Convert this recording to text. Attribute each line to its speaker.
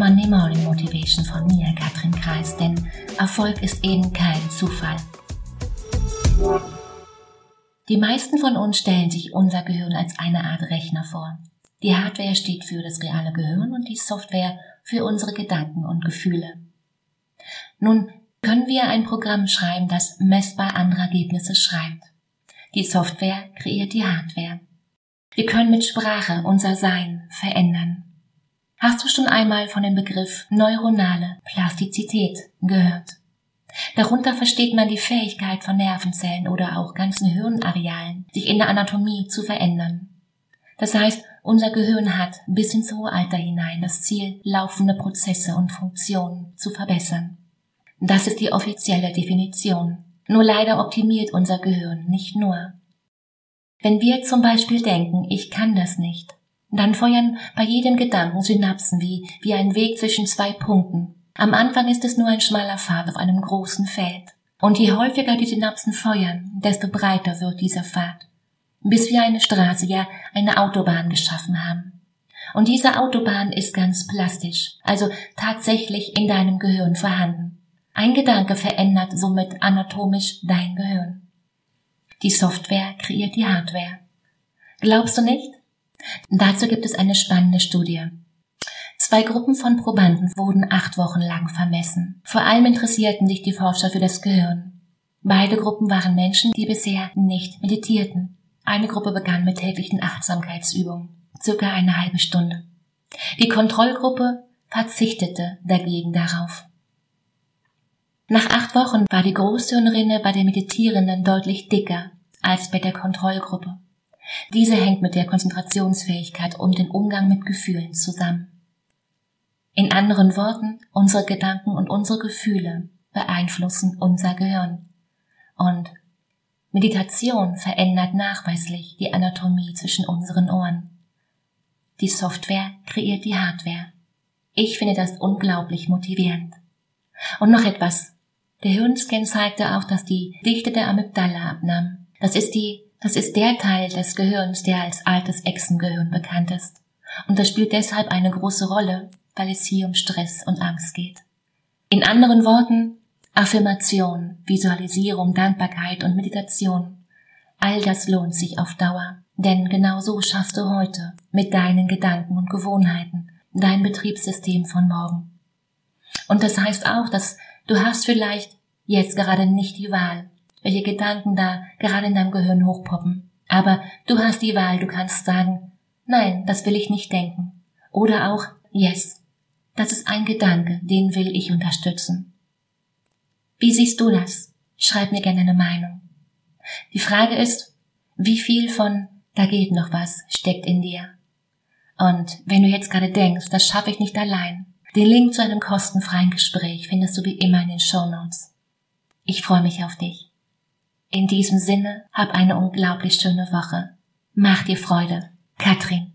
Speaker 1: Monday Morning Motivation von mir, Katrin Kreis, denn Erfolg ist eben kein Zufall. Die meisten von uns stellen sich unser Gehirn als eine Art Rechner vor. Die Hardware steht für das reale Gehirn und die Software für unsere Gedanken und Gefühle. Nun können wir ein Programm schreiben, das messbar andere Ergebnisse schreibt. Die Software kreiert die Hardware. Wir können mit Sprache unser Sein verändern. Hast du schon einmal von dem Begriff neuronale Plastizität gehört? Darunter versteht man die Fähigkeit von Nervenzellen oder auch ganzen Hirnarealen, sich in der Anatomie zu verändern. Das heißt, unser Gehirn hat bis ins hohe Alter hinein das Ziel, laufende Prozesse und Funktionen zu verbessern. Das ist die offizielle Definition. Nur leider optimiert unser Gehirn nicht nur. Wenn wir zum Beispiel denken, ich kann das nicht, dann feuern bei jedem Gedanken Synapsen wie, wie ein Weg zwischen zwei Punkten. Am Anfang ist es nur ein schmaler Pfad auf einem großen Feld. Und je häufiger die Synapsen feuern, desto breiter wird dieser Pfad. Bis wir eine Straße, ja eine Autobahn geschaffen haben. Und diese Autobahn ist ganz plastisch, also tatsächlich in deinem Gehirn vorhanden. Ein Gedanke verändert somit anatomisch dein Gehirn. Die Software kreiert die Hardware. Glaubst du nicht? Dazu gibt es eine spannende Studie. Zwei Gruppen von Probanden wurden acht Wochen lang vermessen. Vor allem interessierten sich die Forscher für das Gehirn. Beide Gruppen waren Menschen, die bisher nicht meditierten. Eine Gruppe begann mit täglichen Achtsamkeitsübungen, circa eine halbe Stunde. Die Kontrollgruppe verzichtete dagegen darauf. Nach acht Wochen war die Großhirnrinne bei den Meditierenden deutlich dicker als bei der Kontrollgruppe. Diese hängt mit der Konzentrationsfähigkeit und dem Umgang mit Gefühlen zusammen. In anderen Worten, unsere Gedanken und unsere Gefühle beeinflussen unser Gehirn. Und Meditation verändert nachweislich die Anatomie zwischen unseren Ohren. Die Software kreiert die Hardware. Ich finde das unglaublich motivierend. Und noch etwas. Der Hirnscan zeigte auch, dass die Dichte der Amygdala abnahm. Das ist die, das ist der Teil des Gehirns, der als altes Echsengehirn bekannt ist. Und das spielt deshalb eine große Rolle, weil es hier um Stress und Angst geht. In anderen Worten, Affirmation, Visualisierung, Dankbarkeit und Meditation. All das lohnt sich auf Dauer, denn genau so schaffst du heute mit deinen Gedanken und Gewohnheiten dein Betriebssystem von morgen. Und das heißt auch, dass Du hast vielleicht jetzt gerade nicht die Wahl, welche Gedanken da gerade in deinem Gehirn hochpoppen. Aber du hast die Wahl, du kannst sagen, nein, das will ich nicht denken. Oder auch, yes, das ist ein Gedanke, den will ich unterstützen. Wie siehst du das? Schreib mir gerne eine Meinung. Die Frage ist, wie viel von da geht noch was steckt in dir? Und wenn du jetzt gerade denkst, das schaffe ich nicht allein, den Link zu einem kostenfreien Gespräch findest du wie immer in den Show Notes. Ich freue mich auf dich. In diesem Sinne, hab eine unglaublich schöne Woche. Mach dir Freude. Katrin.